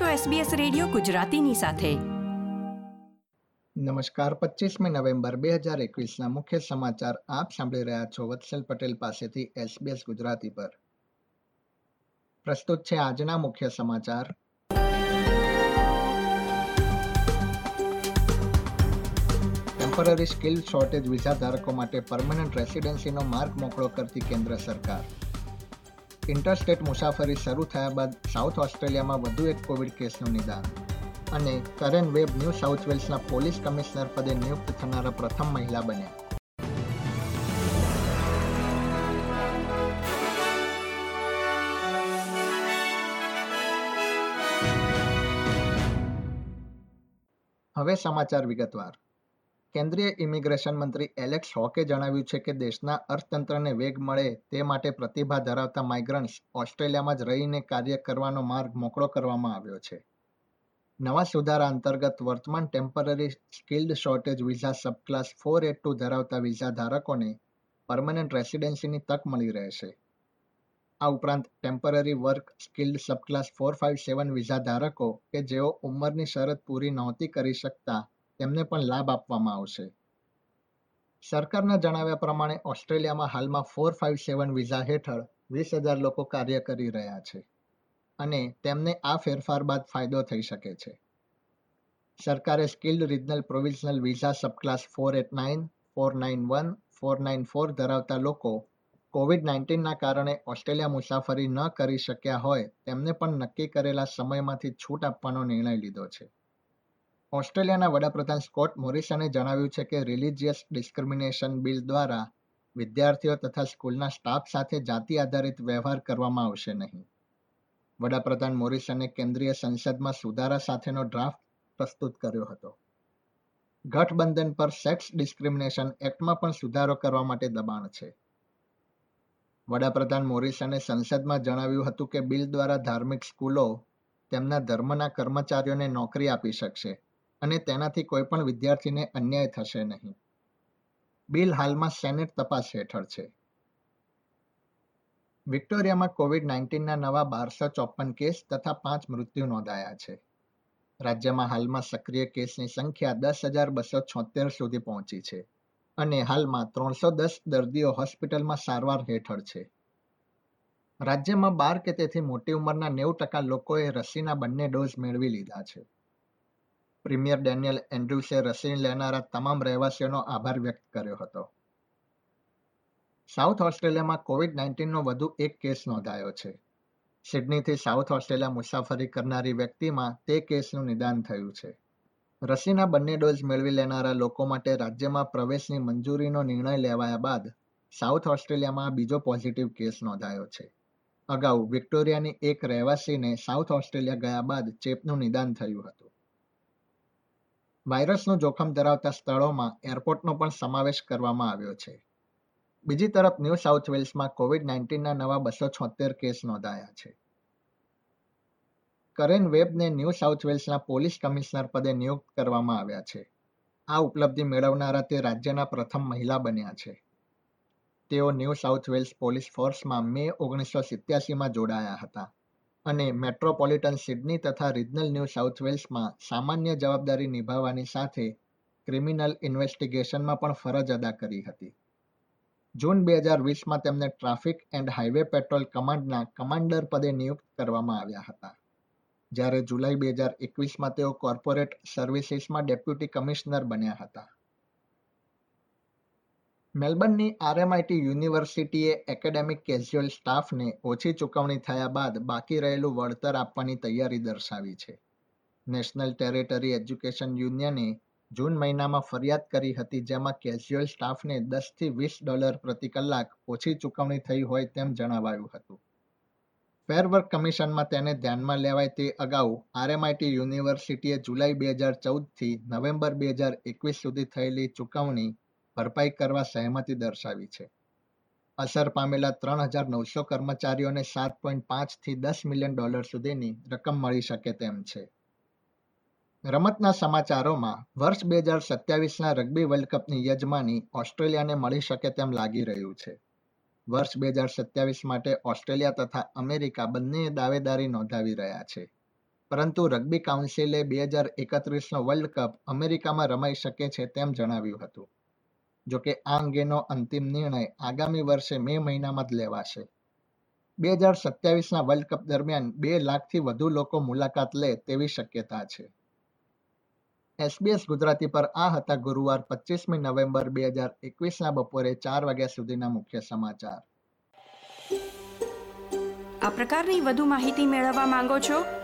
છો SBS radio ગુજરાતીની સાથે. નમસ્કાર પચીસમી નવેમ્બર 2021 ના મુખ્ય સમાચાર આપ સાંભળી રહ્યા છો વત્સલ પટેલ પાસેથી SBS ગુજરાતી પર. પ્રસ્તુત છે આજના મુખ્ય સમાચાર. ટેમ્પરરી સ્કિલ શોર્ટેજ વિઝા ધારકો માટે પરમનન્ટ રેસિડેન્સીનો માર્ગ મોકળો કરતી કેન્દ્ર સરકાર. ઇન્ટરસ્ટેટ મુસાફરી શરૂ થયા બાદ સાઉથ ઓસ્ટ્રેલિયામાં વધુ એક કોવિડ કેસનું નિદાન અને કરેન વેબ ન્યૂ સાઉથ વેલ્સના પોલીસ કમિશનર પદે નિયુક્ત થનારા પ્રથમ મહિલા બન્યા. હવે સમાચાર વિગતવાર. કેન્દ્રીય ઇમિગ્રેશન મંત્રી એલેક્સ હોકે જણાવ્યું છે કે દેશના અર્થતંત્રને વેગ મળે તે માટે પ્રતિભા ધરાવતા માઇગ્રન્ટ્સ ઓસ્ટ્રેલિયામાં જ રહીને કાર્ય કરવાનો માર્ગ મોકળો કરવામાં આવ્યો છે. નવા સુધારા અંતર્ગત વર્તમાન temporary skilled shortage visa subclass four eight two ધરાવતા વિઝા ધારકોને પરમનન્ટ રેસિડેન્સીની તક મળી રહેશે. આ ઉપરાંત temporary work skilled subclass four five seven visa ધારકો કે જેઓ ઉંમરની શરત પૂરી નહોતી કરી શકતા તેમને પણ લાભ આપવામાં આવશે. સરકારના જણાવ્યા પ્રમાણે, ઓસ્ટ્રેલિયામાં હાલમાં ફોર ફાઇવ સેવન વિઝા હેઠળ વીસ હજાર લોકો કાર્ય કરી રહ્યા છે અને તેમને આ ફેરફાર બાદ ફાયદો થઈ શકે છે. સરકારે skilled regional provisional visa subclass four eight nine four nine one four nine four ધરાવતા લોકો કોવિડ નાઇન્ટીનના કારણે ઓસ્ટ્રેલિયા મુસાફરી ન કરી શક્યા હોય તેમને પણ નક્કી કરેલા સમયમાંથી છૂટ આપવાનો નિર્ણય લીધો છે. ઓસ્ટ્રેલિયાના વડાપ્રધાન સ્કોટ મોરિસને જણાવ્યું છે કે રિલિજિયસ ડિસ્ક્રિમિનેશન બિલ દ્વારા વિદ્યાર્થીઓ તથા સ્કૂલના સ્ટાફ સાથે જાતિ આધારિત વ્યવહાર કરવામાં આવશે નહીં. વડાપ્રધાન મોરિસને કેન્દ્રીય સંસદમાં સુધારા સાથેનો ડ્રાફ્ટ પ્રસ્તુત કર્યો હતો. ગઠબંધન પર સેક્સ ડિસ્ક્રિમિનેશન એક્ટમાં પણ સુધારો કરવા માટે દબાણ છે. વડાપ્રધાન મોરિસને સંસદમાં જણાવ્યું હતું કે બિલ દ્વારા ધાર્મિક સ્કૂલો તેમના ધર્મના કર્મચારીઓને નોકરી આપી શકશે. અને તેનાથી કોઈ પણ વિદ્યાર્થીને અન્યાય થશે નહીં. બિલ હાલમાં સેનેટ તપાસ હેઠળ છે. વિક્ટોરિયામાં કોવિડ નાઇન્ટીનના નવા બારસો ચોપન કેસ તથા પાંચ મૃત્યુ નોંધાયા છે. રાજ્યમાં હાલમાં સક્રિય કેસની સંખ્યા દસ હજાર બસો છોતેર સુધી પહોંચી છે અને હાલમાં ત્રણસો દસ દર્દીઓ હોસ્પિટલમાં સારવાર હેઠળ છે. રાજ્યમાં બાર કે તેથી મોટી ઉંમરના નેવું ટકા લોકોએ રસીના બંને ડોઝ મેળવી લીધા છે. પ્રીમિયર ડેનિયલ એન્ડ્રુસે રસી લેનારા તમામ રહેવાસીઓનો આભાર વ્યક્ત કર્યો હતો. સાઉથ ઓસ્ટ્રેલિયામાં કોવિડ નાઇન્ટીનનો વધુ એક કેસ નોંધાયો છે. સિડનીથી સાઉથ ઓસ્ટ્રેલિયા મુસાફરી કરનારી વ્યક્તિમાં તે કેસનું નિદાન થયું છે. રસીના બંને ડોઝ મેળવી લેનારા લોકો માટે રાજ્યમાં પ્રવેશની મંજૂરીનો નિર્ણય લેવાયા બાદ સાઉથ ઓસ્ટ્રેલિયામાં બીજો પોઝિટિવ કેસ નોંધાયો છે. અગાઉ વિક્ટોરિયાની એક રહેવાસીને સાઉથ ઓસ્ટ્રેલિયા ગયા બાદ ચેપનું નિદાન થયું હતું. વાયરસનું જોખમ ધરાવતા સ્થળોમાં એરપોર્ટનો પણ સમાવેશ કરવામાં આવ્યો છે. બીજી તરફ ન્યૂ સાઉથ વેલ્સમાં કોવિડ નાઇન્ટીનના નવા બસો છોતેર કેસ નોંધાયા છે. કરેન વેબને ન્યૂ સાઉથ વેલ્સના પોલીસ કમિશનર પદે નિયુક્ત કરવામાં આવ્યા છે. આ ઉપલબ્ધિ મેળવનારા તે રાજ્યના પ્રથમ મહિલા બન્યા છે. તેઓ ન્યૂ સાઉથ વેલ્સ પોલીસ ફોર્સમાં મે ઓગણીસો સિત્યાસીમાં જોડાયા હતા. અને મેટ્રોપોલિટન સિડની તથા રિજનલ ન્યૂ સાઉથ વેલ્સમાં સામાન્ય જવાબદારી નિભાવવાની સાથે ક્રિમિનલ ઇન્વેસ્ટિગેશનમાં પણ ફરજ અદા કરી હતી. જૂન બે હજાર વીસમાં તેમને ટ્રાફિક એન્ડ હાઈવે પેટ્રોલ કમાન્ડના કમાન્ડર પદે નિયુક્ત કરવામાં આવ્યા હતા. જ્યારે જુલાઈ બે હજાર એકવીસમાં તેઓ કોર્પોરેટ સર્વિસીસમાં ડેપ્યુટી કમિશનર બન્યા હતા. મેલબર્નની આરએમઆઈટી યુનિવર્સિટીએ એકેડેમિક કેઝ્યુઅલ સ્ટાફને ઓછી ચૂકવણી થયા બાદ બાકી રહેલું વળતર આપવાની તૈયારી દર્શાવી છે. નેશનલ ટેરેટરી એજ્યુકેશન યુનિયને જૂન મહિનામાં ફરિયાદ કરી હતી જેમાં કેઝ્યુઅલ સ્ટાફને દસથી વીસ ડોલર પ્રતિ કલાક ઓછી ચૂકવણી થઈ હોય તેમ જણાવાયું હતું. ફેરવર્ક કમિશનમાં તેને ધ્યાનમાં લેવાય તે અગાઉ આરએમઆઈટી યુનિવર્સિટીએ જુલાઈ બે હજાર ચૌદથી નવેમ્બર બે હજાર એકવીસ સુધી થયેલી ચૂકવણી ભરપાઈ કરવા સહમતી દર્શાવી છે. અસર પામેલા ત્રણ હજાર નવસો કર્મચારીઓને સાત પોઈન્ટ પાંચથી દસ મિલિયન ડોલર સુધીની રકમ મળી શકે તેમ છે. રમતના સમાચારોમાં વર્ષ બે હજાર સત્યાવીસના રગ્બી વર્લ્ડ કપની યજમાની ઓસ્ટ્રેલિયાને મળી શકે તેમ લાગી રહ્યું છે. વર્ષ બે હજાર સત્યાવીસ માટે ઓસ્ટ્રેલિયા તથા અમેરિકા બંનેએ દાવેદારી નોંધાવી રહ્યા છે. પરંતુ રગ્બી કાઉન્સિલે બે હજાર એકત્રીસનો વર્લ્ડ કપ અમેરિકામાં રમાઈ શકે છે તેમ જણાવ્યું હતું. જોકે આ અંગેનો અંતિમ નિર્ણય આગામી વર્ષે મે મહિનામાં જ લેવાશે. બે હજાર સત્યાવીસના વર્લ્ડ કપ દરમિયાન બે લાખથી વધુ લોકો મુલાકાત લે તેવી શક્યતા છે. એસબીએસ ગુજરાતી પર આ હતા ગુરુવાર પચીસમી નવેમ્બર બે હજાર એકવીસના બપોરે ચાર વાગ્યા સુધીના મુખ્ય સમાચાર. આ પ્રકારની વધુ માહિતી મેળવવા માંગો છો?